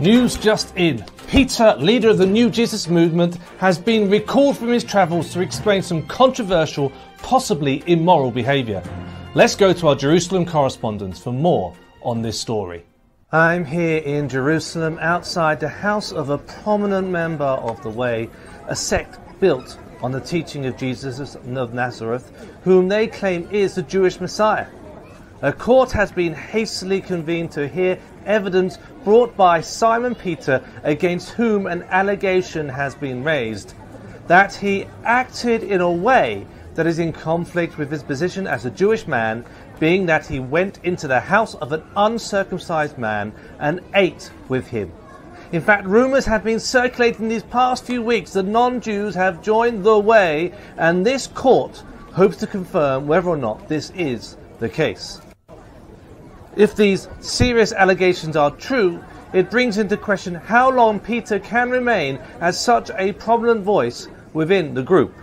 News just in. Peter, leader of the New Jesus movement, has been recalled from his travels to explain some controversial, possibly immoral behaviour. Let's go to our Jerusalem correspondent for more on this story. I'm here in Jerusalem outside the house of a prominent member of the Way, a sect built on the teaching of Jesus of Nazareth, whom they claim is the Jewish Messiah. A court has been hastily convened to hear evidence brought by Simon Peter against whom an allegation has been raised that he acted in a way that is in conflict with his position as a Jewish man, being that he went into the house of an uncircumcised man and ate with him. In fact, rumors have been circulating these past few weeks that non Jews have joined the way, and this court hopes to confirm whether or not this is the case. If these serious allegations are true, it brings into question how long Peter can remain as such a prominent voice within the group.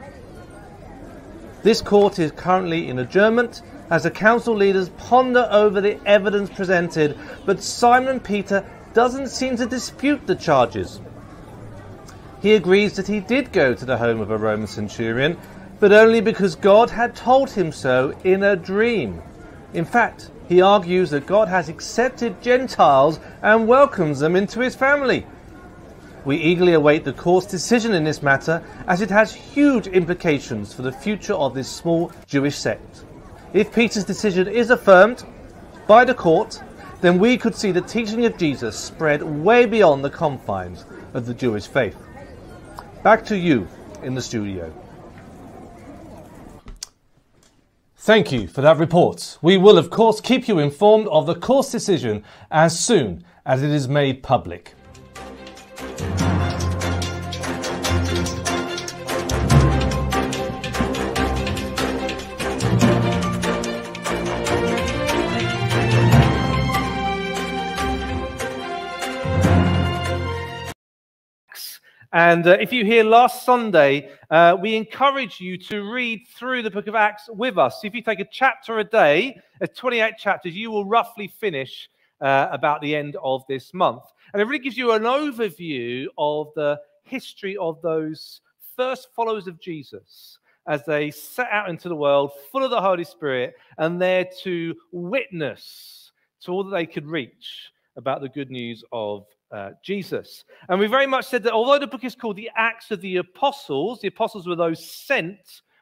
This court is currently in adjournment as the council leaders ponder over the evidence presented, but Simon Peter doesn't seem to dispute the charges. He agrees that he did go to the home of a Roman centurion, but only because God had told him so in a dream. In fact, he argues that God has accepted Gentiles and welcomes them into his family. We eagerly await the court's decision in this matter as it has huge implications for the future of this small Jewish sect. If Peter's decision is affirmed by the court, then we could see the teaching of Jesus spread way beyond the confines of the Jewish faith. Back to you in the studio. Thank you for that report. We will, of course, keep you informed of the court's decision as soon as it is made public. And uh, if you hear last Sunday, uh, we encourage you to read through the book of Acts with us. If you take a chapter a day, there's 28 chapters, you will roughly finish uh, about the end of this month. And it really gives you an overview of the history of those first followers of Jesus as they set out into the world full of the Holy Spirit and there to witness to all that they could reach about the good news of uh, Jesus. And we very much said that although the book is called the Acts of the Apostles, the apostles were those sent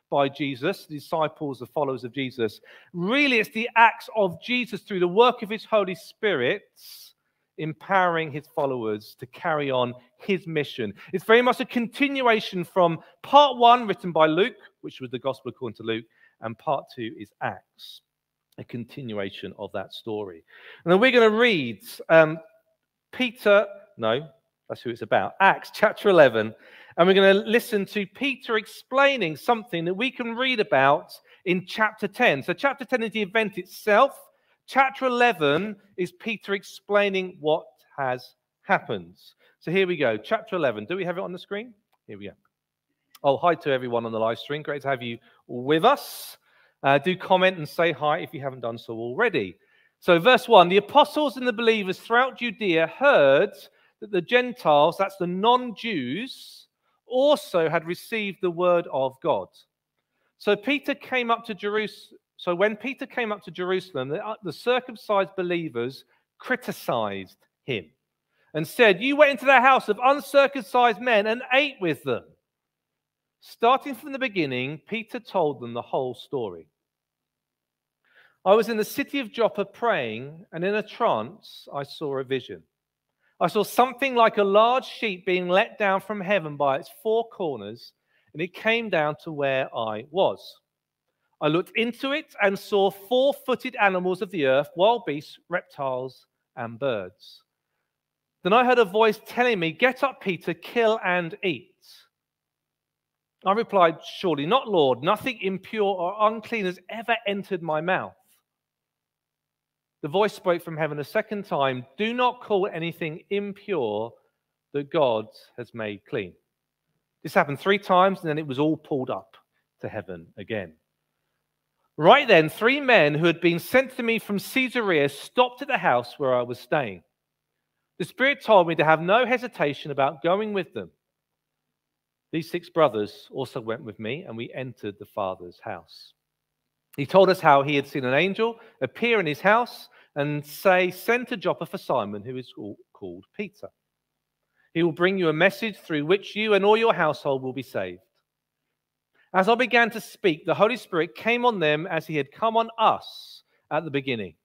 by Jesus, the disciples, the followers of Jesus. Really, it's the acts of Jesus through the work of his Holy Spirit empowering his followers to carry on his mission. It's very much a continuation from part one, written by Luke, which was the Gospel according to Luke, and part two is Acts, a continuation of that story. And then we're going to read um, Peter, no, that's who it's about, Acts chapter 11. And we're going to listen to Peter explaining something that we can read about in chapter 10. So, chapter 10 is the event itself. Chapter 11 is Peter explaining what has happened. So, here we go. Chapter 11. Do we have it on the screen? Here we go. Oh, hi to everyone on the live stream. Great to have you with us. Uh, do comment and say hi if you haven't done so already. So, verse 1 the apostles and the believers throughout Judea heard that the Gentiles, that's the non Jews, also had received the word of God. So, Peter came up to Jerusalem. So, when Peter came up to Jerusalem, the, uh, the circumcised believers criticized him and said, You went into the house of uncircumcised men and ate with them. Starting from the beginning, Peter told them the whole story. I was in the city of Joppa praying, and in a trance, I saw a vision. I saw something like a large sheet being let down from heaven by its four corners, and it came down to where I was. I looked into it and saw four footed animals of the earth, wild beasts, reptiles, and birds. Then I heard a voice telling me, Get up, Peter, kill and eat. I replied, Surely not, Lord. Nothing impure or unclean has ever entered my mouth. The voice spoke from heaven a second time Do not call anything impure that God has made clean. This happened three times, and then it was all pulled up to heaven again. Right then, three men who had been sent to me from Caesarea stopped at the house where I was staying. The Spirit told me to have no hesitation about going with them. These six brothers also went with me, and we entered the Father's house. He told us how he had seen an angel appear in his house and say, Send to Joppa for Simon, who is called Peter. He will bring you a message through which you and all your household will be saved. As I began to speak, the Holy Spirit came on them as he had come on us at the beginning.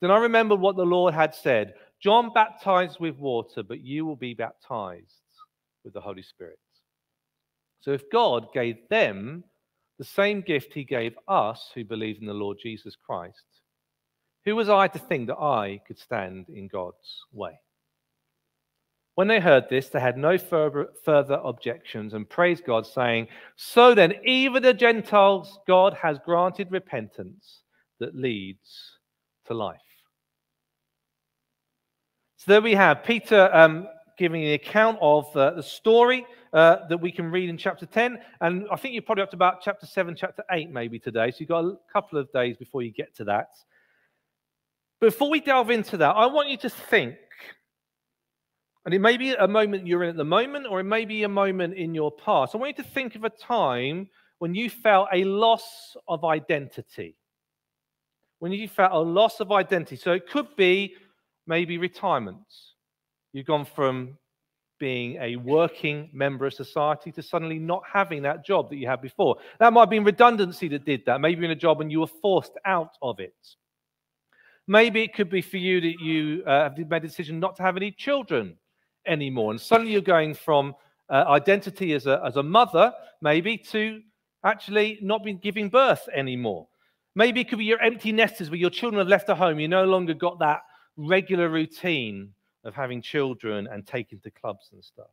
Then I remembered what the Lord had said John baptized with water, but you will be baptized with the Holy Spirit. So if God gave them the same gift he gave us who believe in the Lord Jesus Christ, who was I to think that I could stand in God's way? When they heard this, they had no further, further objections and praised God, saying, So then, even the Gentiles, God has granted repentance that leads to life. So there we have Peter um, giving the account of uh, the story uh, that we can read in chapter 10. And I think you're probably up to about chapter 7, chapter 8 maybe today. So you've got a couple of days before you get to that. Before we delve into that, I want you to think and it may be a moment you're in at the moment, or it may be a moment in your past. I want you to think of a time when you felt a loss of identity. When you felt a loss of identity. So it could be maybe retirement. You've gone from being a working member of society to suddenly not having that job that you had before. That might have been redundancy that did that. Maybe in a job and you were forced out of it. Maybe it could be for you that you uh, have made a decision not to have any children anymore. And suddenly you're going from uh, identity as a, as a mother, maybe, to actually not being giving birth anymore. Maybe it could be your empty nesters where your children have left the home. You no longer got that regular routine of having children and taking to clubs and stuff.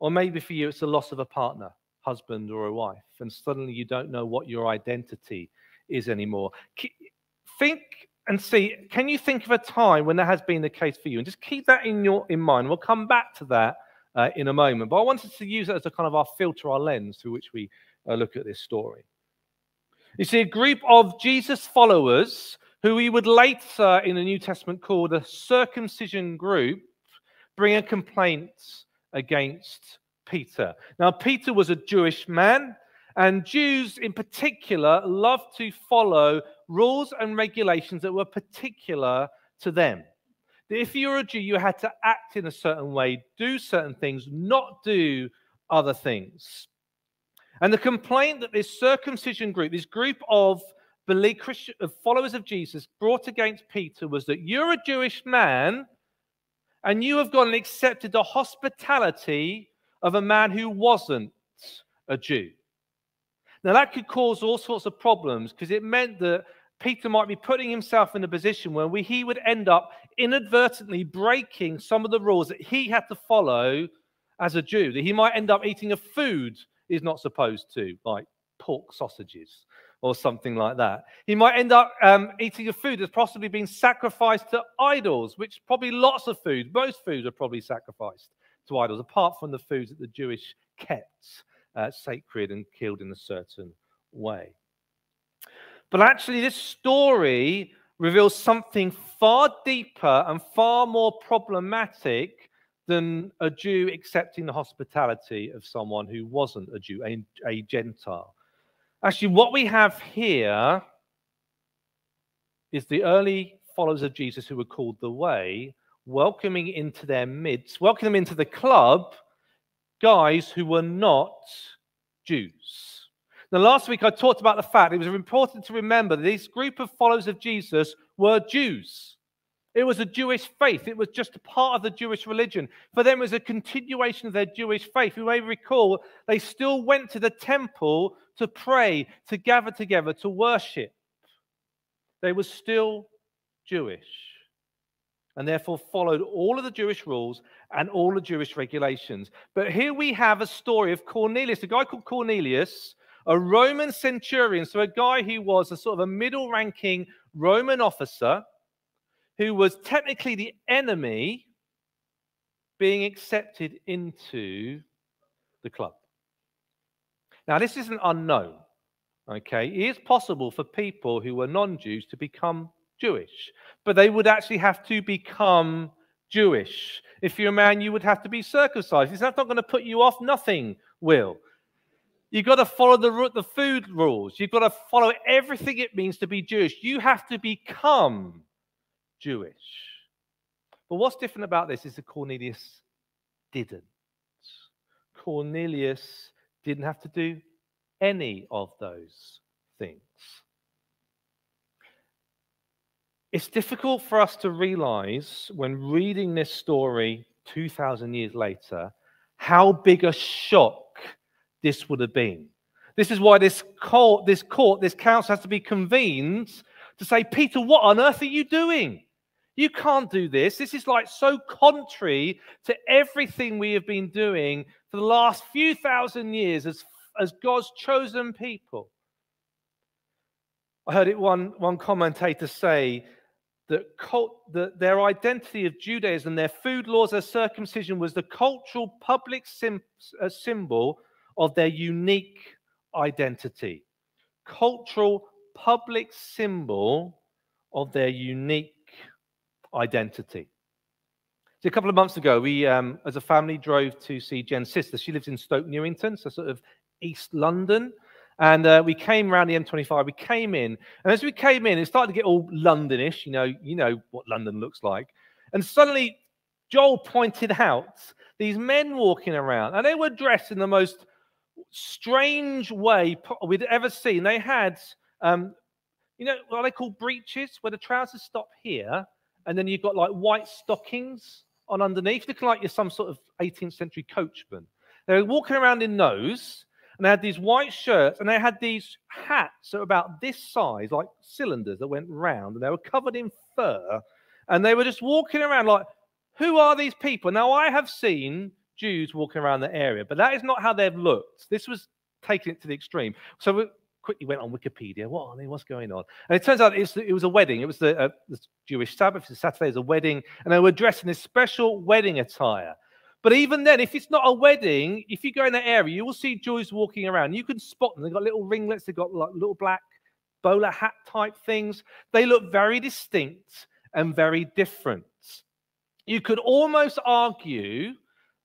Or maybe for you, it's the loss of a partner, husband or a wife, and suddenly you don't know what your identity is anymore. Think and see, can you think of a time when that has been the case for you? And just keep that in your in mind. We'll come back to that uh, in a moment. But I wanted to use it as a kind of our filter, our lens through which we uh, look at this story. You see, a group of Jesus followers who we would later in the New Testament call the circumcision group bring a complaint against Peter. Now, Peter was a Jewish man, and Jews in particular loved to follow rules and regulations that were particular to them. If you're a Jew, you had to act in a certain way, do certain things, not do other things. And the complaint that this circumcision group, this group of of followers of Jesus brought against Peter was that you're a Jewish man and you have gone and accepted the hospitality of a man who wasn't a Jew. Now that could cause all sorts of problems because it meant that Peter might be putting himself in a position where we, he would end up inadvertently breaking some of the rules that he had to follow as a Jew. That he might end up eating a food he's not supposed to, like pork sausages or something like that. He might end up um, eating a food that's possibly been sacrificed to idols, which probably lots of food, most foods are probably sacrificed to idols, apart from the foods that the Jewish kept uh, sacred and killed in a certain way. But actually, this story reveals something far deeper and far more problematic than a Jew accepting the hospitality of someone who wasn't a Jew, a, a Gentile. Actually, what we have here is the early followers of Jesus who were called the Way, welcoming into their midst, welcoming them into the club, guys who were not Jews. Now, last week I talked about the fact it was important to remember that this group of followers of Jesus were Jews. It was a Jewish faith. It was just a part of the Jewish religion. For them, it was a continuation of their Jewish faith. You may recall they still went to the temple to pray, to gather together, to worship. They were still Jewish and therefore followed all of the Jewish rules and all the Jewish regulations. But here we have a story of Cornelius, a guy called Cornelius, a Roman centurion, so a guy who was a sort of a middle ranking Roman officer who was technically the enemy being accepted into the club. Now, this isn't unknown. Okay, it is possible for people who were non Jews to become Jewish, but they would actually have to become Jewish. If you're a man, you would have to be circumcised. Is that not going to put you off? Nothing will. You've got to follow the, the food rules. You've got to follow everything it means to be Jewish. You have to become Jewish. But what's different about this is that Cornelius didn't. Cornelius didn't have to do any of those things. It's difficult for us to realize when reading this story 2,000 years later how big a shock this would have been. This is why this court, this court, this council has to be convened to say, Peter, what on earth are you doing? You can't do this. This is like so contrary to everything we have been doing for the last few thousand years as, as God's chosen people. I heard it one, one commentator say that, cult, their identity of Judaism, their food laws, their circumcision was the cultural public sim, uh, symbol of their unique identity. Cultural public symbol of their unique identity. So a couple of months ago, we, um, as a family, drove to see Jen's sister. She lives in Stoke Newington, so sort of East London. And uh, we came around the M25. We came in, and as we came in, it started to get all Londonish. You know, you know what London looks like. And suddenly, Joel pointed out these men walking around, and they were dressed in the most strange way we'd ever seen. They had, um, you know, what they call breeches, where the trousers stop here, and then you've got like white stockings on underneath, looking like you're some sort of 18th century coachman. They were walking around in those, and they had these white shirts, and they had these hats that were about this size, like cylinders that went round, and they were covered in fur. And they were just walking around like, who are these people? Now, I have seen Jews walking around the area, but that is not how they've looked. This was taking it to the extreme. So we quickly went on Wikipedia. What are they? What's going on? And it turns out it was a wedding. It was the, uh, the Jewish Sabbath. Saturday is a wedding, and they were dressed in this special wedding attire. But even then, if it's not a wedding, if you go in that area, you will see Jews walking around. You can spot them. They've got little ringlets, they've got like little black bowler hat type things. They look very distinct and very different. You could almost argue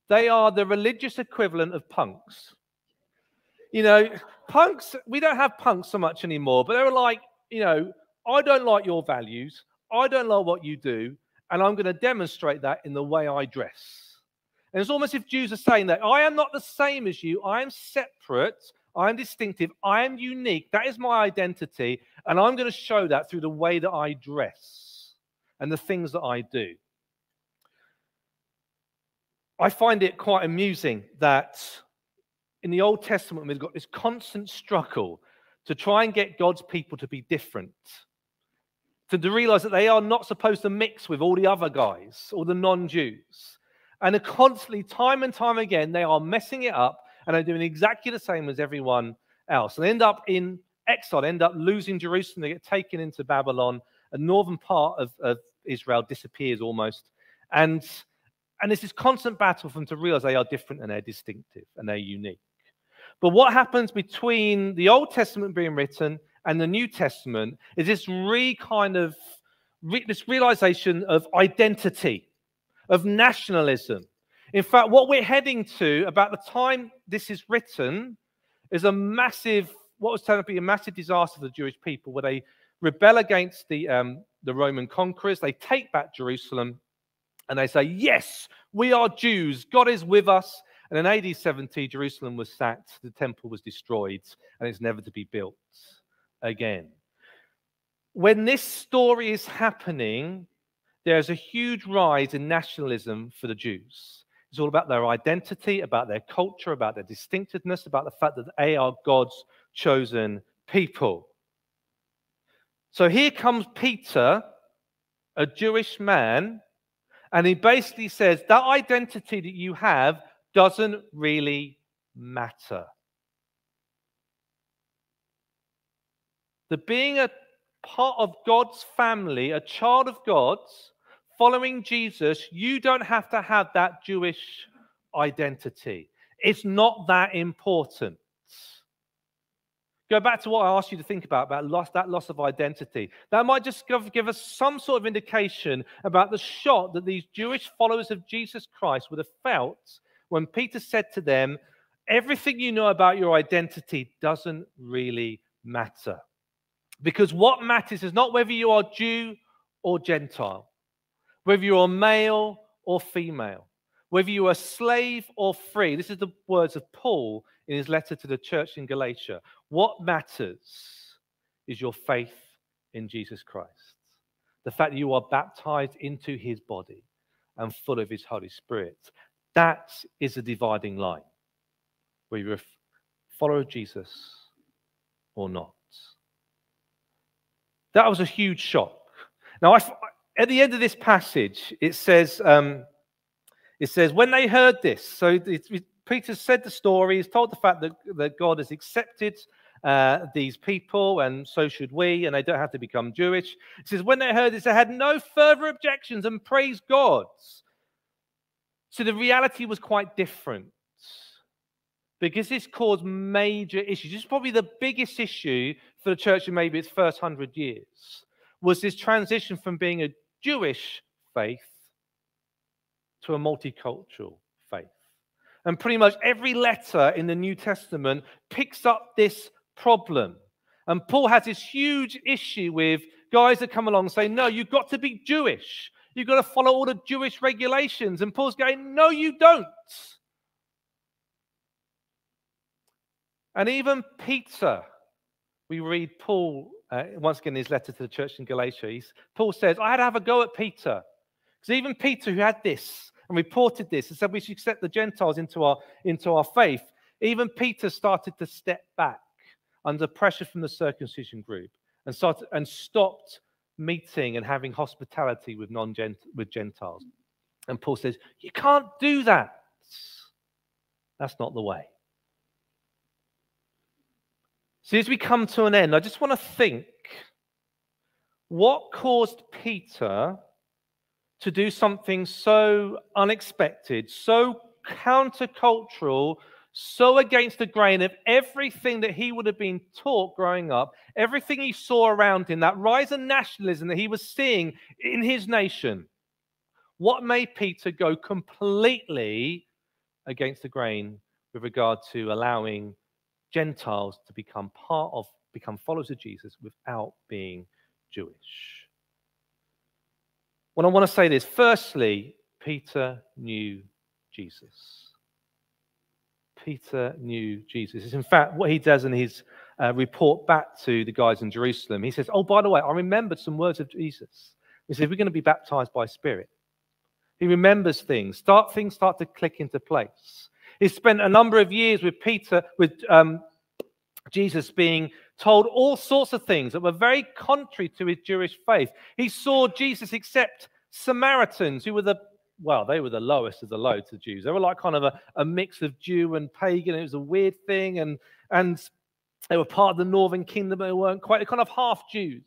they are the religious equivalent of punks. You know, punks, we don't have punks so much anymore, but they were like, you know, I don't like your values. I don't like what you do. And I'm going to demonstrate that in the way I dress. And it's almost as if Jews are saying that I am not the same as you, I am separate, I am distinctive, I am unique. That is my identity. And I'm going to show that through the way that I dress and the things that I do. I find it quite amusing that in the Old Testament, we've got this constant struggle to try and get God's people to be different, to, to realize that they are not supposed to mix with all the other guys, all the non Jews. And constantly, time and time again, they are messing it up and they're doing exactly the same as everyone else. And they end up in exile, they end up losing Jerusalem, they get taken into Babylon. A northern part of, of Israel disappears almost. And, and there's this constant battle for them to realize they are different and they're distinctive and they're unique. But what happens between the Old Testament being written and the New Testament is this re kind of re, this realization of identity of nationalism. In fact, what we're heading to about the time this is written is a massive, what was turned out to be a massive disaster for the Jewish people, where they rebel against the, um, the Roman conquerors, they take back Jerusalem, and they say, Yes, we are Jews, God is with us. And in AD 70, Jerusalem was sacked, the temple was destroyed, and it's never to be built again. When this story is happening, there's a huge rise in nationalism for the Jews. It's all about their identity, about their culture, about their distinctiveness, about the fact that they are God's chosen people. So here comes Peter, a Jewish man, and he basically says that identity that you have doesn't really matter. The being a part of God's family, a child of God's, following Jesus, you don't have to have that Jewish identity. It's not that important. Go back to what I asked you to think about, about loss, that loss of identity. That might just give, give us some sort of indication about the shock that these Jewish followers of Jesus Christ would have felt when Peter said to them, Everything you know about your identity doesn't really matter. Because what matters is not whether you are Jew or Gentile, whether you're male or female, whether you are slave or free. This is the words of Paul in his letter to the church in Galatia. What matters is your faith in Jesus Christ, the fact that you are baptized into his body and full of his Holy Spirit. That is a dividing line where you follow Jesus or not. That was a huge shock. Now, I, at the end of this passage, it says, um, it says, when they heard this, so it, Peter said the story, he's told the fact that, that God has accepted uh, these people, and so should we, and they don't have to become Jewish. It says, when they heard this, they had no further objections and praised God. So the reality was quite different because this caused major issues. This is probably the biggest issue for the church in maybe its first hundred years, was this transition from being a Jewish faith to a multicultural faith. And pretty much every letter in the New Testament picks up this problem. And Paul has this huge issue with guys that come along saying, No, you've got to be Jewish. You've got to follow all the Jewish regulations. And Paul's going, No, you don't. And even Peter, we read Paul uh, once again in his letter to the church in Galatia. Paul says, I had to have a go at Peter. Because even Peter, who had this and reported this and said we should accept the Gentiles into our, into our faith, even Peter started to step back under pressure from the circumcision group and, started, and stopped meeting and having hospitality with non with Gentiles. And Paul says, You can't do that. That's not the way. See, as we come to an end, I just want to think what caused Peter to do something so unexpected, so countercultural, so against the grain of everything that he would have been taught growing up, everything he saw around him, that rise of nationalism that he was seeing in his nation. What made Peter go completely against the grain with regard to allowing Gentiles to become part of, become followers of Jesus without being Jewish? Well, I want to say this. Firstly, Peter knew Jesus. Peter knew Jesus. It's in fact what he does in his uh, report back to the guys in Jerusalem. He says, Oh, by the way, I remembered some words of Jesus. He says, We're going to be baptized by Spirit. He remembers things. Start things start to click into place. He spent a number of years with Peter, with um, Jesus being told all sorts of things that were very contrary to his Jewish faith. He saw Jesus accept Samaritans, who were the well, they were the lowest of the low to Jews. They were like kind of a, a mix of Jew and pagan. It was a weird thing. And, and they were part of the northern kingdom, they weren't quite kind of half Jews.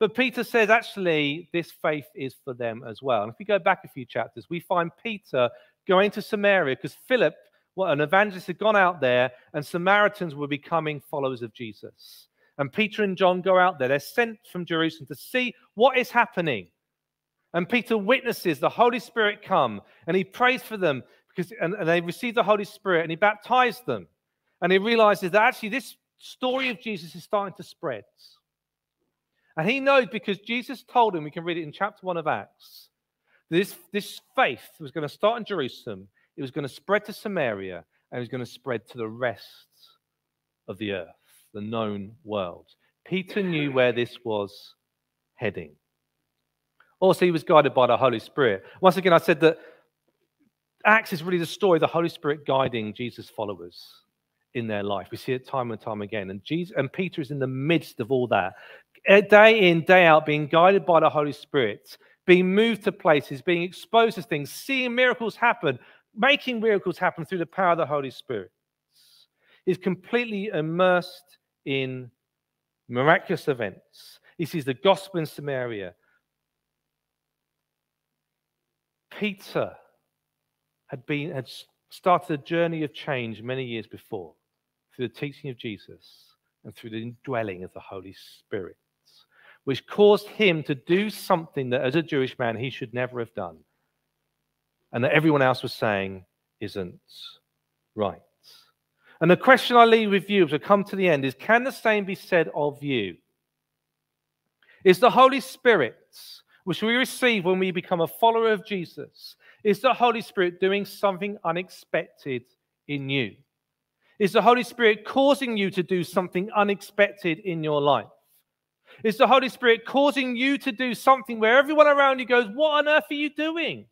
But Peter says, actually, this faith is for them as well. And if we go back a few chapters, we find Peter going to Samaria because Philip, well, an evangelist, had gone out there and Samaritans were becoming followers of Jesus. And Peter and John go out there. They're sent from Jerusalem to see what is happening. And Peter witnesses the Holy Spirit come and he prays for them because and, and they receive the Holy Spirit and he baptized them. And he realizes that actually this story of Jesus is starting to spread. And he knows because Jesus told him, we can read it in chapter 1 of Acts, this, this faith was going to start in Jerusalem, it was going to spread to Samaria, and it was going to spread to the rest of the earth, the known world. Peter knew where this was heading. Also, he was guided by the Holy Spirit. Once again, I said that Acts is really the story of the Holy Spirit guiding Jesus' followers in their life. We see it time and time again. And Jesus and Peter is in the midst of all that. Day in, day out, being guided by the Holy Spirit, being moved to places, being exposed to things, seeing miracles happen, making miracles happen through the power of the Holy Spirit. He's completely immersed in miraculous events. He sees the gospel in Samaria. Peter had been had started a journey of change many years before through the teaching of Jesus, and through the indwelling of the Holy Spirit, which caused him to do something that, as a Jewish man, he should never have done, and that everyone else was saying isn't right. And the question I leave with you as we come to the end is can the same be said of you? Is the Holy Spirit, which we receive when we become a follower of Jesus, is the Holy Spirit doing something unexpected in you? Is the Holy Spirit causing you to do something unexpected in your life? Is the Holy Spirit causing you to do something where everyone around you goes, What on earth are you doing?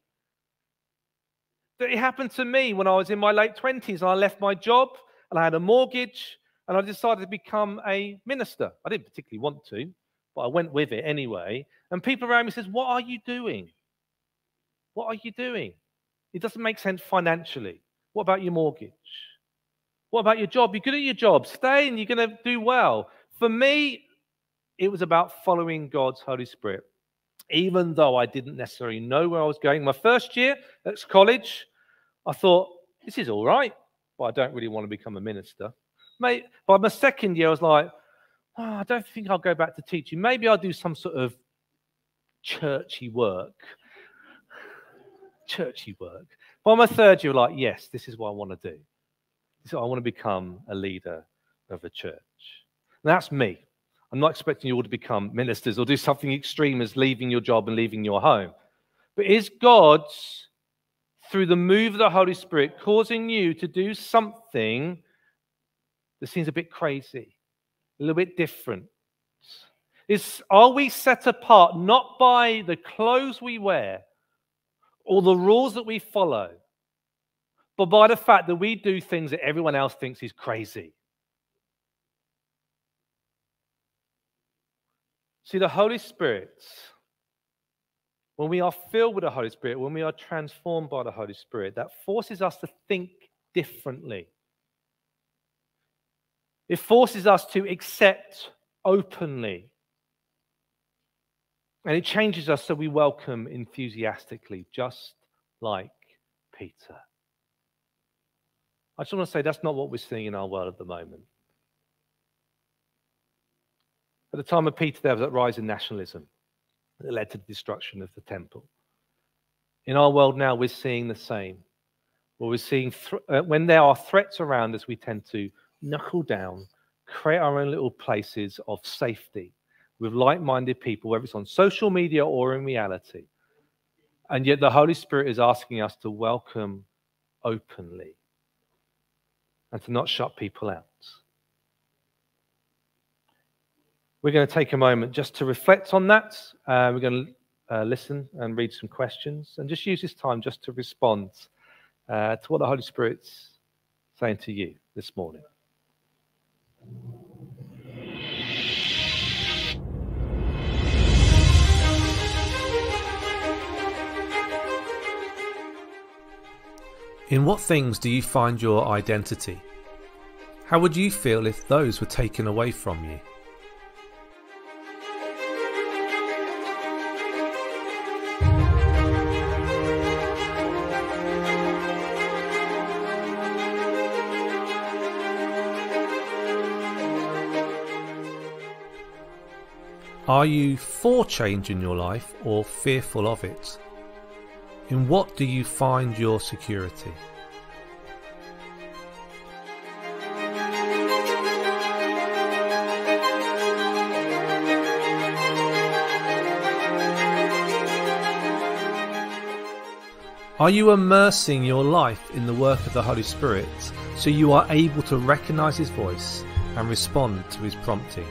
That it happened to me when I was in my late 20s and I left my job and I had a mortgage and I decided to become a minister. I didn't particularly want to, but I went with it anyway. And people around me says, "What are you doing? What are you doing? It doesn't make sense financially. What about your mortgage? What about your job? You're good at your job. Stay and you're going to do well." For me, it was about following God's Holy Spirit. Even though I didn't necessarily know where I was going. My first year at college, I thought, this is all right, but I don't really want to become a minister. Mate, by my second year, I was like, oh, I don't think I'll go back to teaching. Maybe I'll do some sort of churchy work. Churchy work. By my third year, like, yes, this is what I want to do. So I want to become a leader of a church. And that's me. I'm not expecting you all to become ministers or do something extreme as leaving your job and leaving your home. But is God's through the move of the Holy Spirit, causing you to do something that seems a bit crazy, a little bit different? Is, are we set apart not by the clothes we wear or the rules that we follow, but by the fact that we do things that everyone else thinks is crazy? See, the Holy Spirit when we are filled with the Holy Spirit, when we are transformed by the Holy Spirit, that forces us to think differently. It forces us to accept openly. And it changes us so we welcome enthusiastically, just like Peter. I just want to say that's not what we're seeing in our world at the moment. At the time of Peter, there was that rise in nationalism that led to the destruction of the temple. In our world now, we're seeing the same. Well, we're seeing uh, when there are threats around us, we tend to knuckle down, create our own little places of safety with like minded people, whether it's on social media or in reality. And yet, the Holy Spirit is asking us to welcome openly and to not shut people out. We're going to take a moment just to reflect on that. Uh, we're going to uh, listen and read some questions and just use this time just to respond uh, to what the Holy Spirit's saying to you this morning. In what things do you find your identity? How would you feel if those were taken away from you? Are you for change in your life or fearful of it? In what do you find your security? Are you immersing your life in the work of the Holy Spirit so you are able to recognize His voice and respond to His prompting?